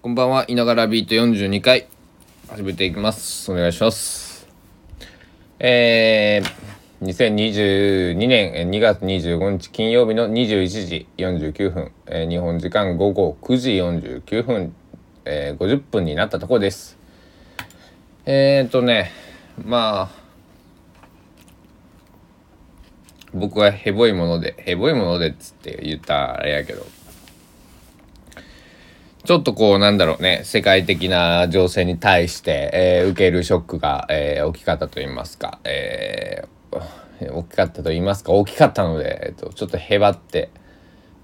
こんばんは、いながらビート42回、始めていきます。お願いします。えー、2022年えー2月25日金曜日の21時49分、えー日本時間午後9時49分、えー50分になったところです。えーとね、まあ、僕はヘボいもので、ヘボいものでっつって言ったあれやけど、ちょっとこうなんだろうね、世界的な情勢に対して、えー受けるショックが、えー大きかったと言いますか、えー大きかったと言いますか、大きかったので、えっと、ちょっとへばって、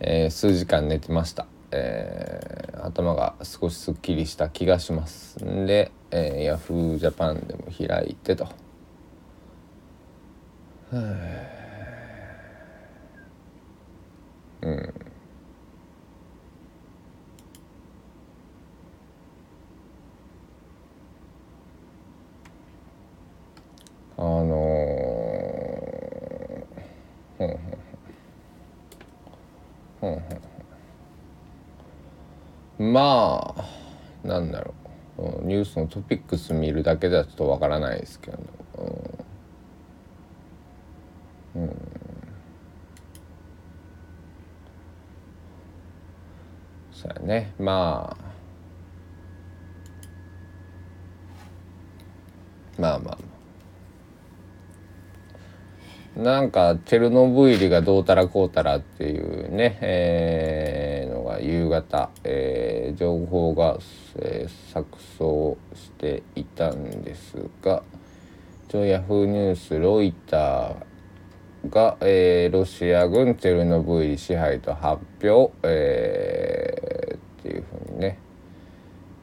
えー数時間寝てました。えー頭が少しすっきりした気がします。んで、えー、ヤフージャパンでも開いてと。あのー、ほんほんほんほんほんほんまあなんだろう。ニュースのトピックス見るだけではちょっとわからないですけど、うん。うん。そうやね。まあまあまあ。なんかチェルノブイリがどうたらこうたらっていうね、えー。夕方、えー情報が、えー錯綜していたんですが一応ヤフーニュースロイターが、えーロシア軍チェルノブイリ支配と発表、えーっていうふうにね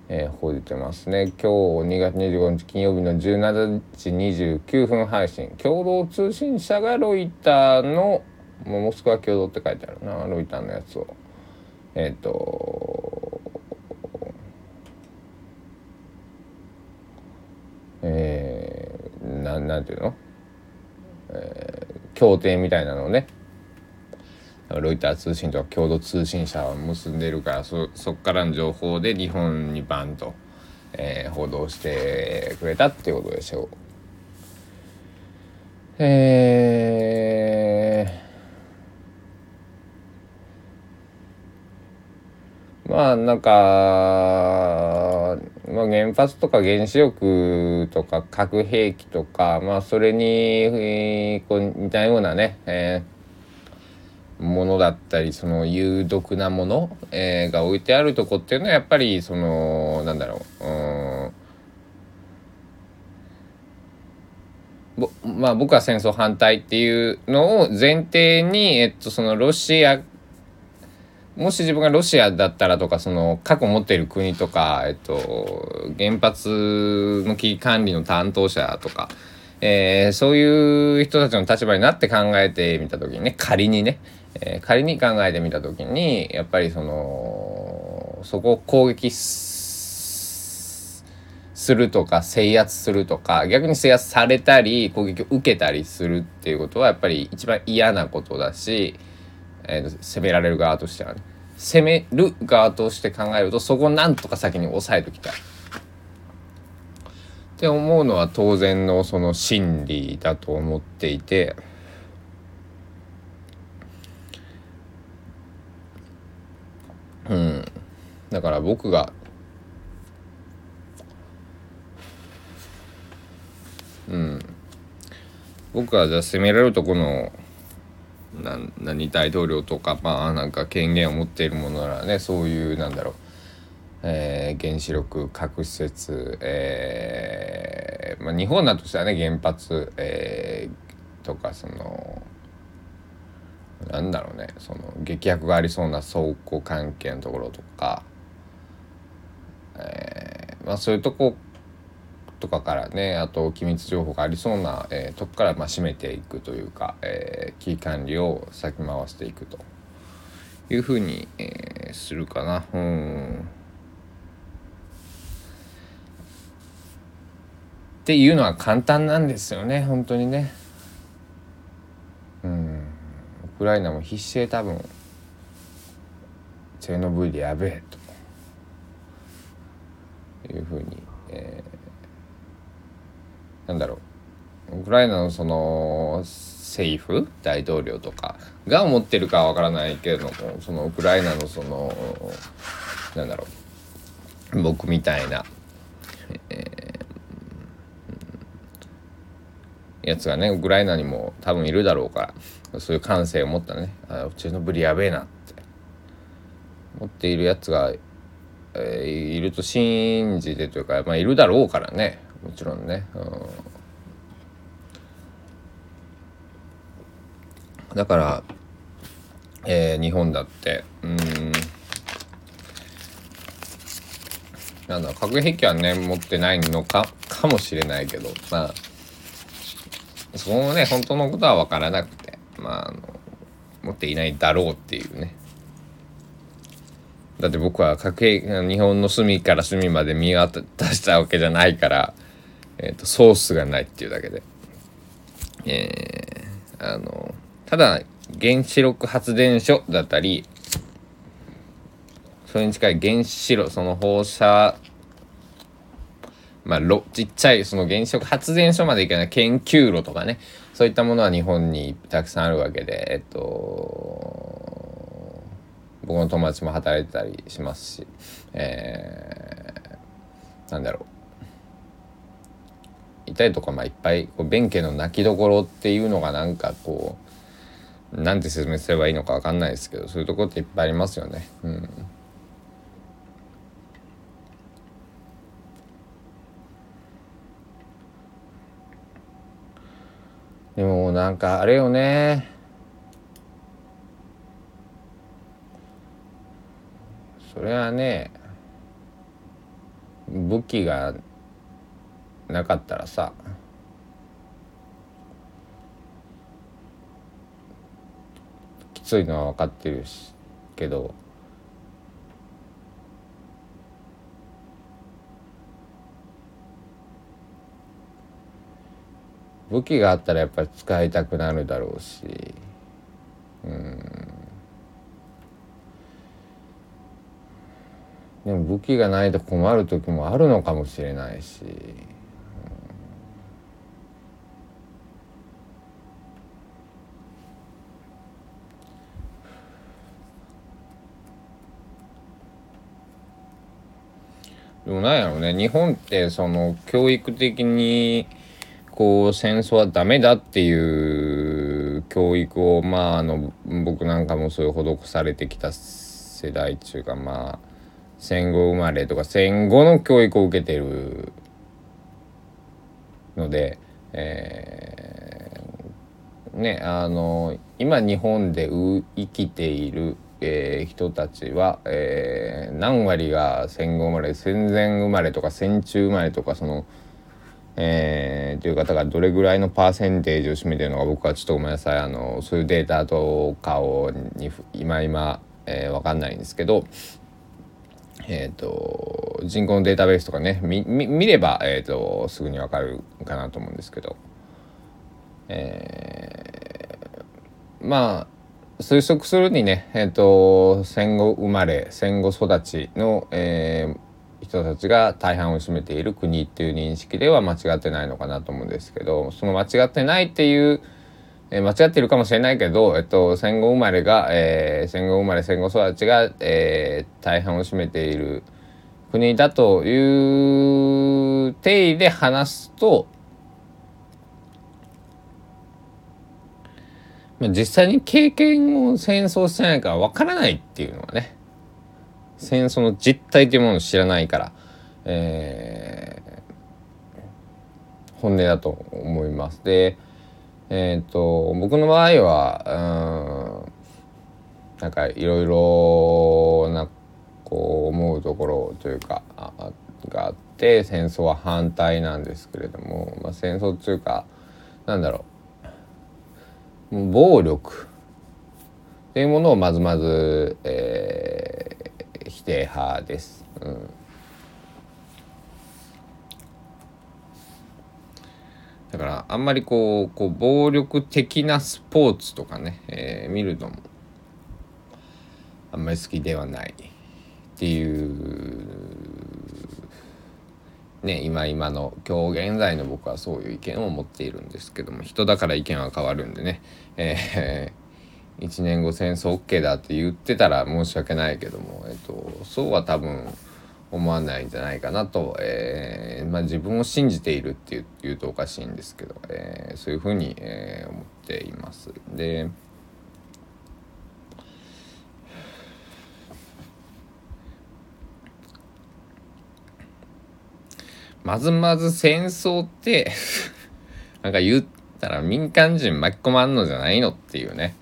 えー報じてますね。今日2月25日金曜日の17時29分配信。共同通信社がロイターのもうモスクワ共同って書いてあるなロイターのやつを。えっ、とえー、なんなんていうの、えー協定みたいなのをねロイター通信とか共同通信社を結んでるからそそっからの情報で日本にバンと、えー報道してくれたっていうことでしょう。えーまあなんか、まあ、原発とか原子力とか核兵器とかまあそれに、えーこう似たようなね、えーものだったりその有毒なもの、えーが置いてあるとこっていうのはやっぱりそのなんだろううんぼまあ僕は戦争反対っていうのを前提に、えっと、そのロシアもし自分がロシアだったらとかその核を持っている国とか、えっと、原発の危機管理の担当者とか、えーそういう人たちの立場になって考えてみた時にね仮にね、えー仮に考えてみた時にやっぱりそのそこを攻撃すするとか制圧するとか逆に制圧されたり攻撃を受けたりするっていうことはやっぱり一番嫌なことだし、えー攻められる側としてはね。攻める側として考えるとそこをなんとか先に抑えときたい。って思うのは当然のその心理だと思っていて。うん。だから僕がうん。僕がじゃあ攻められるとこの何大統領とかまあなんか権限を持っているものならねそういうなんだろうえー原子力核施設、えーまあ、日本だとしたらね原発、えーとかそのなんだろうねその劇薬がありそうな倉庫関係のところとか、えーまあ、そういうとことかからねあと機密情報がありそうな、えーとこからまあ締めていくというか、えー危機管理を先回していくと。いうふうに、えーするかな。うん。っていうのは簡単なんですよね。本当にね。うん。ウクライナも必死で多分チェルノブイリやべえと。いうふうに、なんだろう。ウクライナのその政府大統領とかが思ってるかわからないけれどもそのウクライナのそのなんだろう。僕みたいな、えー、やつがねウクライナにも多分いるだろうからそういう感性を持ったね。あうちのブリやべえなって。持っているやつが、えー、いると信じてというかまあいるだろうからね。もちろんね。うん。だから、えー、日本だってうん。なんだ核兵器はね持ってないのかかもしれないけどまあそのね本当のことは分からなくてまああの持っていないだろうっていうね。だって僕は核兵器日本の隅から隅まで見渡したわけじゃないから、えーと、ソースがないっていうだけで。えー、あのただ原子力発電所だったりそれに近い原子炉その放射まあちっちゃいその原子力発電所までいけない研究炉とかねそういったものは日本にたくさんあるわけでえっと僕の友達も働いてたりしますしえー、なんだろう。痛いとかまあいっぱいこう弁慶の泣きどころっていうのがなんかこうなんて説明すればいいのか分かんないですけどそういうとこっていっぱいありますよね。うんでもなんかあれよねそれはね武器がなかったらさきついのは分かってるしけど武器があったらやっぱり使いたくなるだろうしうんでも武器がないと困る時もあるのかもしれないし。でもなんやろうね。日本ってその教育的にこう戦争はダメだっていう教育をまああの僕なんかもそういう施されてきた世代っていうかまあ戦後生まれとか戦後の教育を受けてるので、えー、ねあの今日本で生きているえー、人たちは、えー、何割が戦後生まれ戦前生まれとか戦中生まれとかその、えー、という方がどれぐらいのパーセンテージを占めてるのか僕はちょっとごめんなさいあのそういうデータとかをに今今、えー、分かんないんですけど。えーと、人口のデータベースとかね見見れば、えーと、すぐに分かるかなと思うんですけど、えー、まあ推測するにね、えーと、戦後生まれ戦後育ちの、えー、人たちが大半を占めている国っていう認識では間違ってないのかなと思うんですけどその間違ってないっていう、えー、間違ってるかもしれないけど、えっと、戦後生まれが、えー、戦後生まれ戦後育ちが、えー、大半を占めている国だという定義で話すとまあ、実際に経験を戦争してないからわからないっていうのはね戦争の実態というものを知らないから、えー、本音だと思います。でえっ、ー、と僕の場合はうんなんかいろいろなこう思うところというかあがあって戦争は反対なんですけれども、まあ、戦争というかなんだろう暴力っていうものをまずまず、えー、否定派です。うんだからあんまりこうこう暴力的なスポーツとかね、えー、見るのもあんまり好きではないっていうね今今の今日現在の僕はそういう意見を持っているんですけども人だから意見は変わるんでね、えー、1年後戦争 OK だって言ってたら申し訳ないけども、えっと、そうは多分思わないんじゃないかなと、えー、まあ、自分を信じているっていうとおかしいんですけど、えー、そういうふうに、え思っています。でまずまず戦争って なんか言ったら民間人巻き込まんのじゃないのっていうね。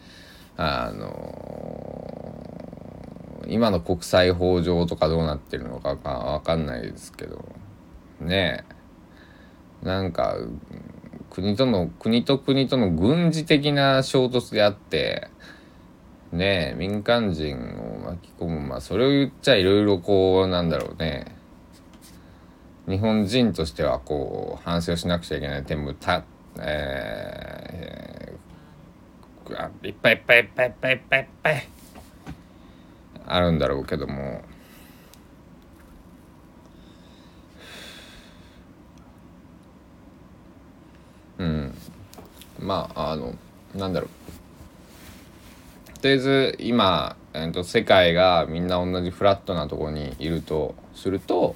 あのー、今の国際法上とかどうなってるのかわかんないですけど。ねえ。なんか国との国と国との軍事的な衝突であってねえ民間人を巻き込む。まあそれを言っちゃいろいろこうなんだろうね。日本人としてはこう反省しなくちゃいけない点もた、えー、いっぱいいっぱいいっぱいいっぱいいっぱいいっぱいあるんだろうけどもうん。まああのなんだろう。とりあえず今、えーと世界がみんな同じフラットなところにいるとすると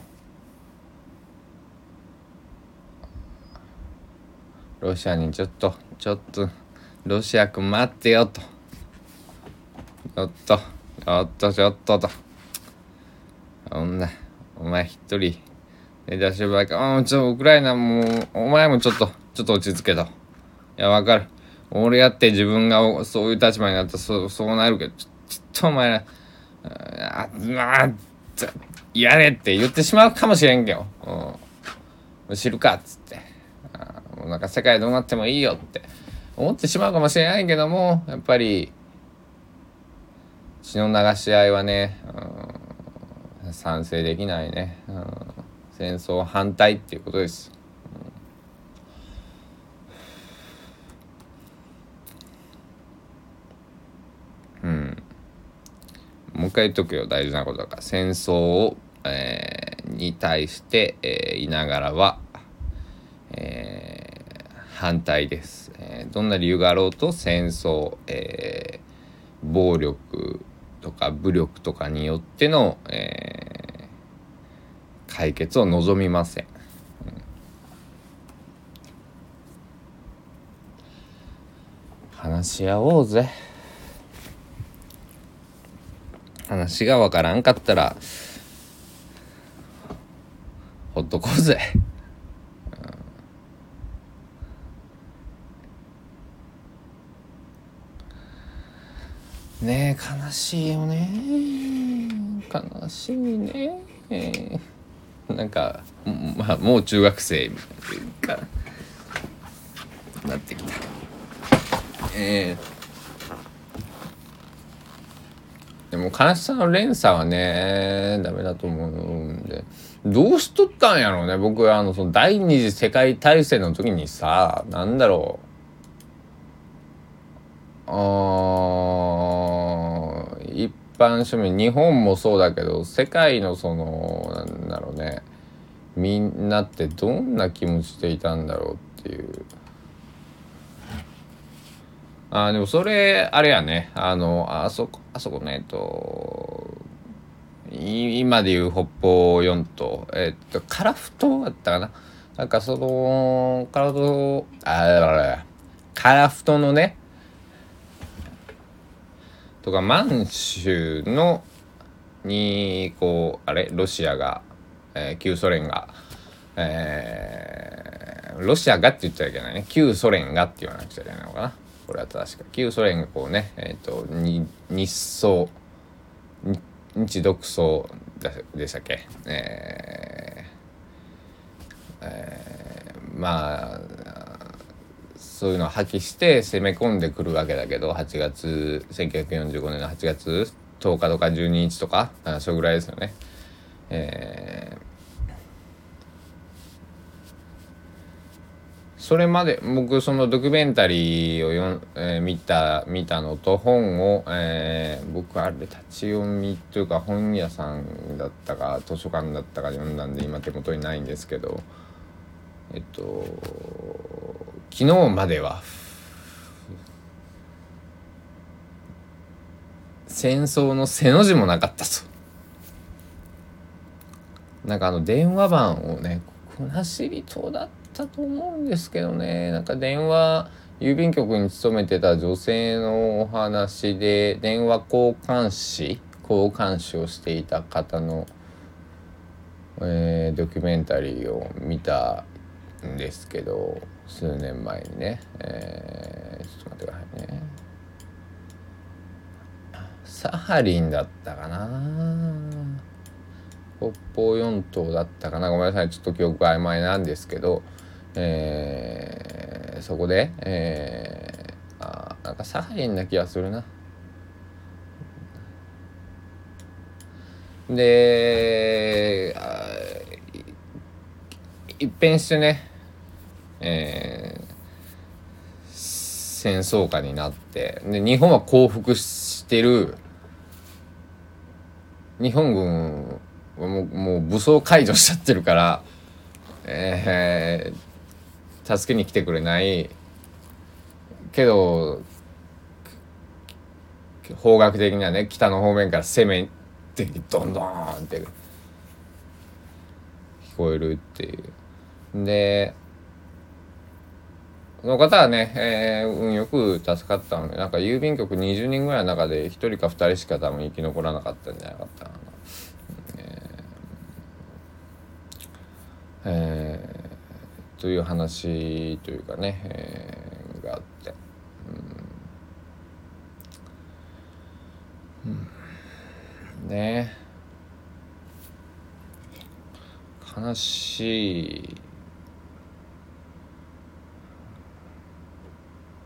ロシアにちょっとちょっとロシア君待ってよと。ちょっとちょっとちょっとと。そんなお前一人で出しばかあちょっとウクライナもお前もちょっとちょっと落ち着けと。いやわかる。俺やって自分がそういう立場になったらそうそうなるけど。ちょちょっとお前らあまあやれって言ってしまうかもしれんけど、うん、知るかっつって。もうなんか世界どうなってもいいよって思ってしまうかもしれないけどもやっぱり血の流し合いはね、うん、賛成できないね、うん、戦争反対っていうことです。うん、もう一回言っとくよ。大事なことだから。戦争を、えー、に対して、えー、いながらは、反対です、えー、どんな理由があろうと戦争、えー、暴力とか武力とかによっての、えー、解決を望みません、うん、話し合おうぜ。話がわからんかったらほっとこうぜ。悲しいよね。悲しいね、えー、なんかまあもう中学生みたいななってきた。えー、でも悲しさの連鎖はねダメだと思うんで。どうしとったんやろうね。僕あのその第二次世界大戦の時にさなんだろう。あ一般庶民日本もそうだけど世界のそのなんだろうね。みんなってどんな気持ちでいたんだろうっていう。あでもそれあれやね。あのあそこあそこねえっと今でいう北方四島。えっと樺太だったかな。なんかその樺太あれ樺太のねとか満州のにこうあれロシアが、えー、旧ソ連が、えー、ロシアがって言っちゃいけないね。旧ソ連がって言わなくちゃいけないのかな。これは正しく旧ソ連がこうねえっ、ー、と日宋日独創でしたっけ？えー、えー、まあそういうのを破棄して攻め込んでくるわけだけど8月1945年の8月10日とか12日とかあそれぐらいですよね。えー、それまで僕そのドキュメンタリーをよん、えー、見た見たのと本を、えー、僕あれ立ち読みというか本屋さんだったか図書館だったか読んだんで今手元にないんですけどえっと昨日までは戦争の背の字もなかったと。なんかあの電話番をね国後島だったと思うんですけどねなんか電話郵便局に勤めてた女性のお話で電話交換士交換士をしていた方の、えー、ドキュメンタリーを見たんですけど数年前にね、えー、ちょっと待ってくださいね。サハリンだったかな。北方四島だったかな。ごめんなさい。ちょっと記憶曖昧なんですけど、えー、そこで、えー、あなんかサハリンな気がするな。で一変してね、えー、戦争下になってで日本は降伏してる日本軍もうもう武装解除しちゃってるから、えー、助けに来てくれないけど方角的にはね北の方面から攻めてどんどんって聞こえるっていう。での方はね、えー、運よく助かったのでなんか郵便局20人ぐらいの中で1人か2人しか多分生き残らなかったんじゃなかったかな。えー、という話というかね、えー、があって、うん、うん、ね。悲しい。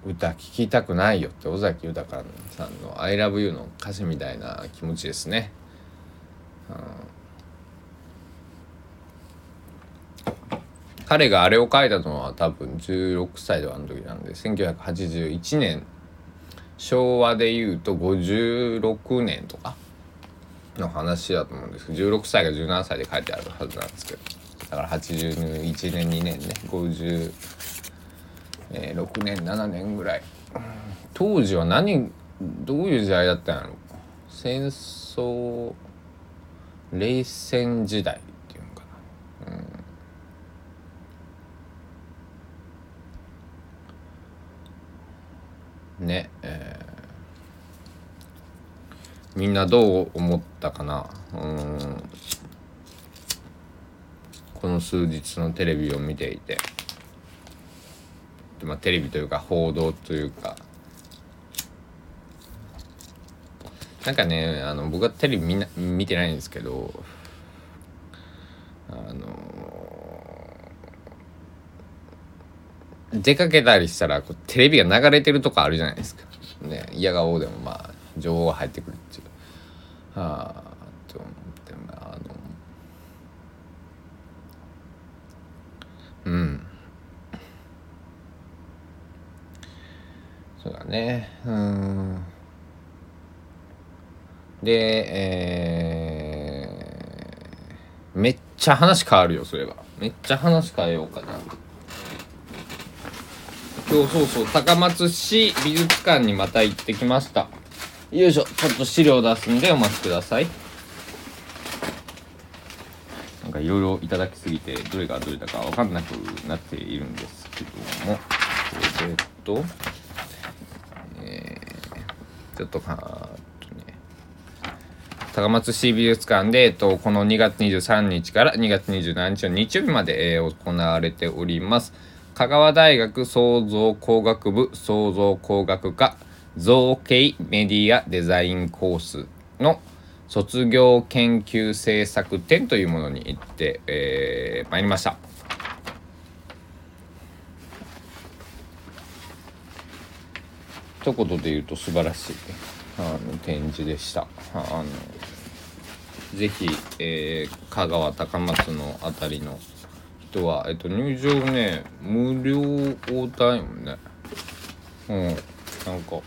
歌聴きたくないよって尾崎豊さんの「ILOVEYOU」の歌詞みたいな気持ちですね。うん彼があれを書いたのは多分16歳ではあの時なんで1981年昭和でいうと56年とかの話だと思うんですけど16歳が17歳で書いてあるはずなんですけどだから81年2年ね56年7年ぐらい。当時は何どういう時代だったんやろ？戦争冷戦時代っていうんかな。ねえー、みんなどう思ったかな？うん。この数日のテレビを見ていて。まあテレビというか報道というかなんかねあの僕はテレビみんな見てないんですけどあの出かけたりしたらこうテレビが流れてるとこあるじゃないですか。ね嫌がおうでもまあ情報が入ってくるっていう。はあと思ってまああのうんそうだね。うん。でえー、めっちゃ話変わるよそういえばめっちゃ話変えようかな。今日そうそう高松市美術館にまた行ってきました。よいしょちょっと資料出すんでお待ちください。なんかいろいろいただきすぎてどれがどれだか分かんなくなっているんですけども。えっと、ちょっとか高松市美術館で、えっと、この2月23日から2月27日の日曜日まで、えー、行われております。香川大学創造工学部創造工学科造形メディアデザインコースの卒業研究制作展というものに行って、えー、参りました。一言で言うと素晴らしい。あの展示でした。あのぜひ、えー、香川高松の辺りの人は、えっと、入場ね無料タイムね。うん。なんか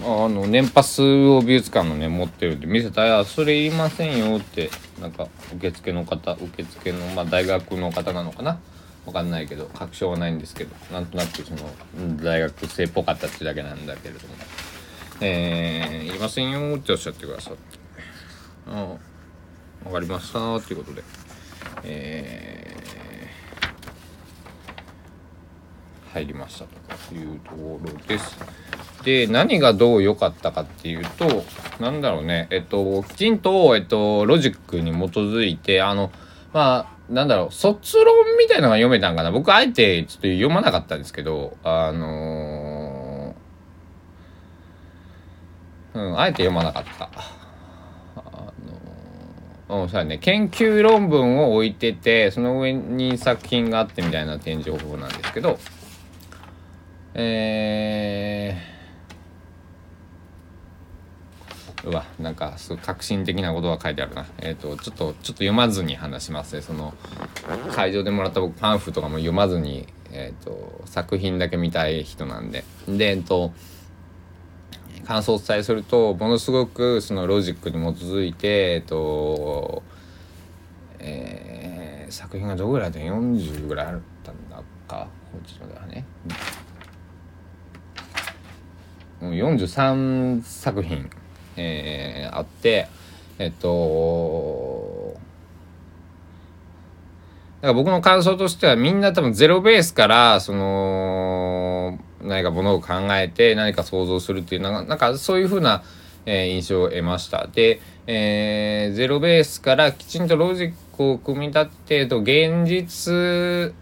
あの年パスを美術館のね持ってるって見せたら「それいりませんよ」ってなんか受付の方受付の、まあ、大学の方なのかな。わかんないけど確証はないんですけどなんとなくその大学生っぽかったってだけなんだけれども「えー、いませんよ」っておっしゃってくださって「ああ分かりました」っていうことで。えー、入りましたというところです。で何がどう良かったかっていうとなんだろうね。えっときちんと、えっと、ロジックに基づいてあのまあなんだろう卒論みたいなのが読めたんかな僕あえてちょっと読まなかったんですけどあのー、うんあえて読まなかった。あのうん、そうやね研究論文を置いててその上に作品があってみたいな展示方法なんですけどえーうわなんかすごい革新的なことが書いてあるな。えっ、ー、とちょっとちょっと読まずに話しますね。その会場でもらった僕パンフとかも読まずに、えーと、作品だけ見たい人なんで。でえっ、ー、と感想をお伝えするとものすごくそのロジックに基づいてえっ、ー、とえー、作品がどぐらいで40ぐらいあったんだか？こっちのではね。もう43作品えー、あってえっとだから僕の感想としてはみんな多分ゼロベースからその何かものを考えて何か想像するっていうなんかそういうふうな、えー、印象を得ました。で、えー、ゼロベースからきちんとロジックを組み立てると現実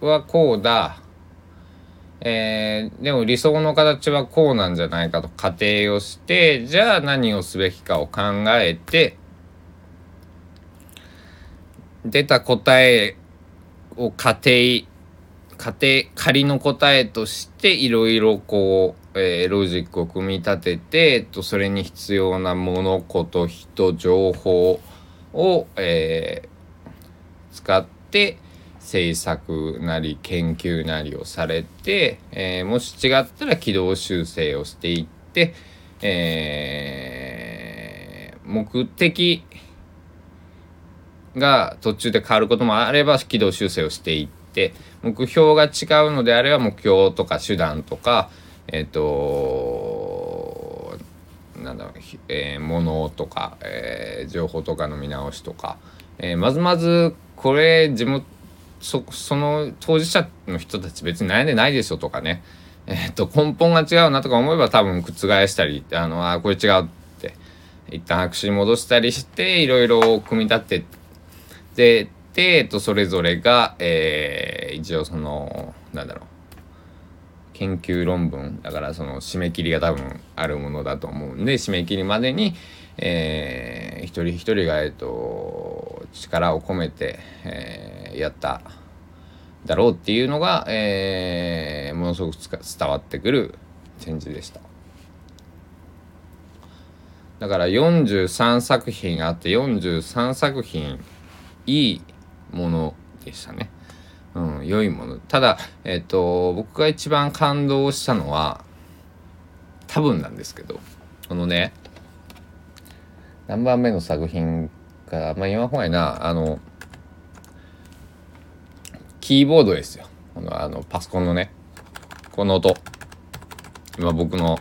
はこうだえー、でも理想の形はこうなんじゃないかと仮定をしてじゃあ何をすべきかを考えて出た答えを仮定仮定仮の答えとしていろいろこう、えー、ロジックを組み立てて、えっと、それに必要なものこと人情報を、えー、使って制作なり研究なりをされて、えー、もし違ったら軌道修正をしていって、えー、目的が途中で変わることもあれば軌道修正をしていって目標が違うのであれば目標とか手段とかえっ、ー、となんだろう、えー、ものとか、えー、情報とかの見直しとか、えー、まずまずこれ地元そその当事者の人たち別に悩んでないでしょとかね、えー、っと根本が違うなとか思えば多分覆したりあのあこれ違うって一旦白紙に戻したりしていろいろ組み立ててで、えっと、それぞれが、えー、一応そのなんだろう研究論文だからその締め切りが多分あるものだと思うんで締め切りまでに、えー、一人一人が、えっと、力を込めて、えー、やっただろうっていうのが、えー、ものすごく伝わってくる展示でした。だから43作品あって43作品いいものでしたね。うん、良いもの。ただ、えっ、と、僕が一番感動したのは、多分なんですけど、このね、何番目の作品か、まあ今ほいな、あの、キーボードですよ。このあのパソコンのね、この音。今僕の、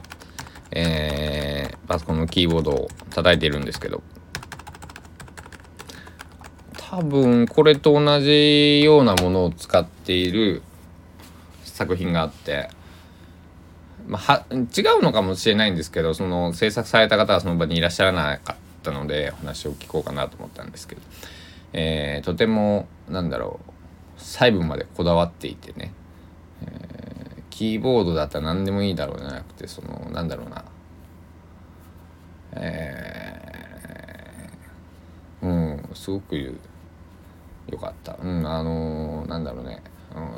えー、パソコンのキーボードを叩いてるんですけど、多分これと同じようなものを使っている作品があって、まあ、は違うのかもしれないんですけどその制作された方はその場にいらっしゃらなかったので話を聞こうかなと思ったんですけど、えー、とてもなんだろう細部までこだわっていてね、えー、キーボードだったら何でもいいだろうじゃなくてそのなんだろうなえー、うんすごく良かった。うん、あのー、なんだろうね。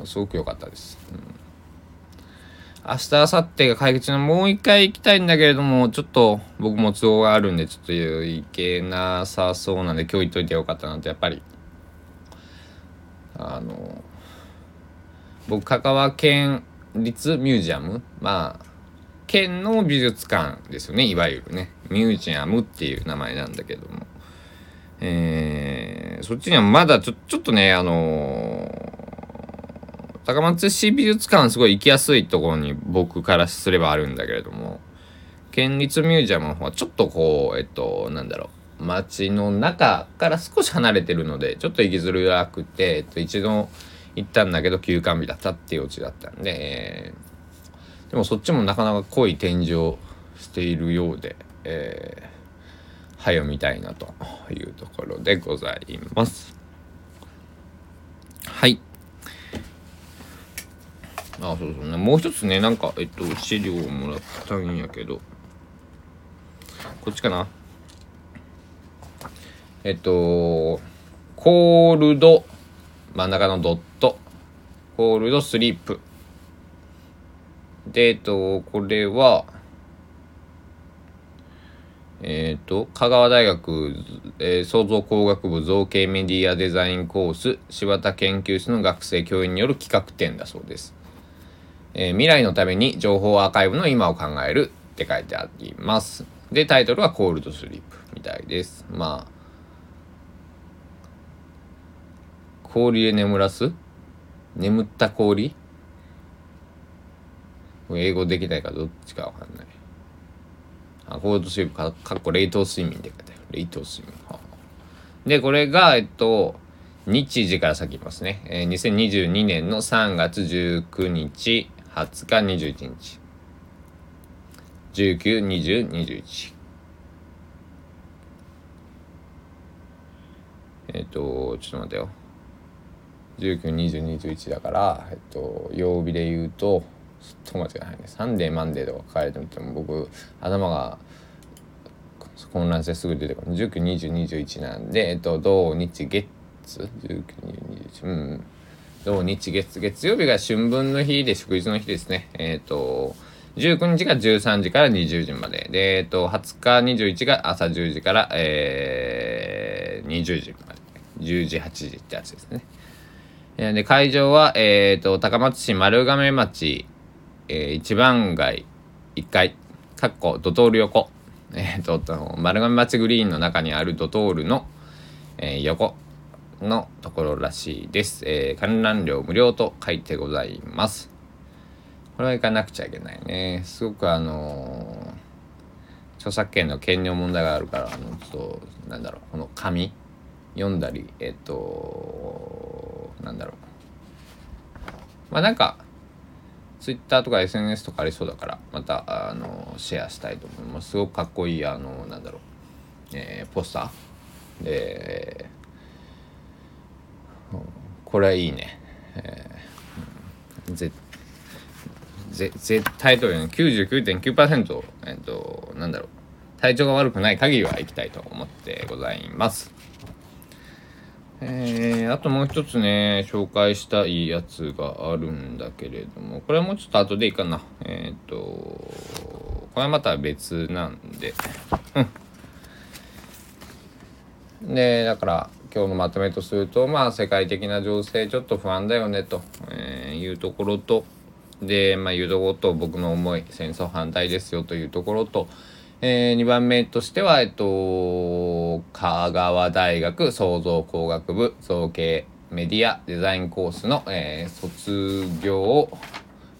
うん、すごく良かったです。うん明日、明後日が解決のもう一回行きたいんだけれども、ちょっと僕も都合があるんで、ちょっと行けなさそうなんで、今日行っといてよかったなって、やっぱり。あの僕香川県立ミュージアム？まあ県の美術館ですよねいわゆるね。ミュージアムっていう名前なんだけども。えー、そっちにはまだちょちょっとねあのー、高松市美術館すごい行きやすいところに僕からすればあるんだけれども県立ミュージアムの方はちょっとこうえっとなんだろう街の中から少し離れてるのでちょっと行きづらくて、えっと、一度行ったんだけど休館日だったっていうオチだったんで、えー、でもそっちもなかなか濃い展示をしているようで、えー、はよ見たいなというところでございます。はい。あ、そうそうね。もう一つね、なんか、えっと、資料をもらったんやけど、こっちかな？えっと、コールド、真ん中のドット、コールドスリープ。で、えっと、これは、えっ、と、香川大学、えー、創造工学部造形メディアデザインコース柴田研究室の学生教員による企画展だそうです。えー、未来のために情報アーカイブの今を考えるって書いてあります。で、タイトルはコールドスリープみたいです。まあ、氷で眠らす？眠った氷？英語できないかどっちかわかんない。あ、コールドスリープか、かっこ冷凍睡眠って書いてある。冷凍睡眠。はあ、で、これが、えっと、日時から先いますね。えー、2022年の3月19日、20日、21日。19、20、21。えっ、と、ちょっと待ってよ。19、20、21だから、えっと、曜日で言うと、ちょっと間違いないね。サンデー、マンデーとか書かれてみても、僕、頭が混乱してすぐ出てくる。19、20、21なんで、えっと、土日、月、19、20、21、うん。土日、月、月曜日が春分の日で祝日の日ですね。えっ、と、19日が13時から20時まで。で、えっ、と、20日、21が朝10時から、えー、20時まで。10時、8時ってやつですね。で、会場は、えっ、と、高松市丸亀町、えー、一番街1階、かっこドトール横。えっ、と、丸亀町グリーンの中にあるドトールの、えー、横のところらしいです。えー、観覧料無料と書いてございます。これは行かなくちゃいけないね。すごくあのー、著作権の権利問題があるから、あの、ちょっと、なんだろう、この紙読んだり、えっ、と、なんだろう。まあなんか、ツイッターとか SNS とかありそうだから、また、あの、シェアしたいと思います。すごくかっこいい、あの、なんだろう、えー、ポスターで、これはいいね。えー、ぜぜ絶対というの99.9%、えっと、なんだろう。体調が悪くない限りは行きたいと思ってございます。えー、あともう一つね、紹介したいやつがあるんだけれども、これはもうちょっと後でいいかな。えっ、と、これはまた別なんで。うんで、だから、今日のまとめとすると、まあ、世界的な情勢ちょっと不安だよねと、えー、いうところと、で、まあ、いうとこと、僕の思い、戦争反対ですよというところと、えー、2番目としては、えっと、香川大学創造工学部造形メディアデザインコースの、えー、卒業を、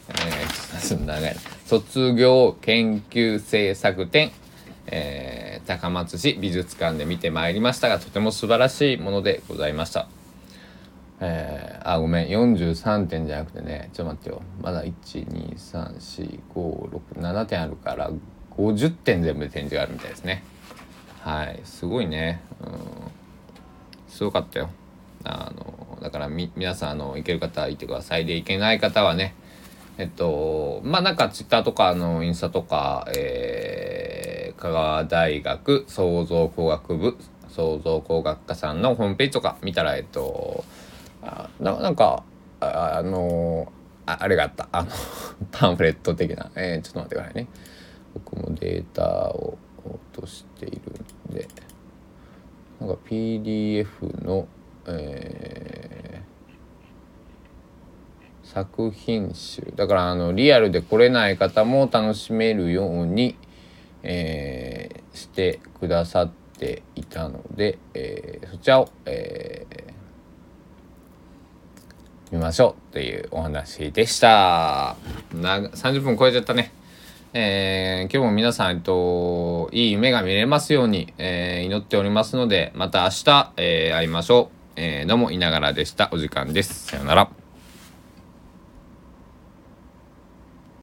えー、長い卒業研究制作展えー、高松市美術館で見てまいりましたがとても素晴らしいものでございました。えー、あごめん43点じゃなくてねちょっと待ってよ。まだ1234567点あるから50点全部で展示があるみたいですね。はいすごいね。うん。すごかったよ。あのだからみ皆さんあの行ける方は行ってください。で行けない方はねえっとまあなんかツイッターとかのインスタとかえー香川大学創造工学部創造工学科さんのホームページとか見たらえっとあなんかああのああれがあった。あの パンフレット的な、えー、ちょっと待ってくださいね。僕もデータを落としているんで。なんか PDF の、え作品集。だからあのリアルで来れない方も楽しめるように、えー、してくださっていたので、えー、そちらを、えー、見ましょうっていうお話でしたな30分超えちゃったねえー、今日も皆さん、えっと、いい夢が見れますように、えー、祈っておりますので、また明日、えー、会いましょう。えー、どうも、いながらでした。お時間です。さよなら。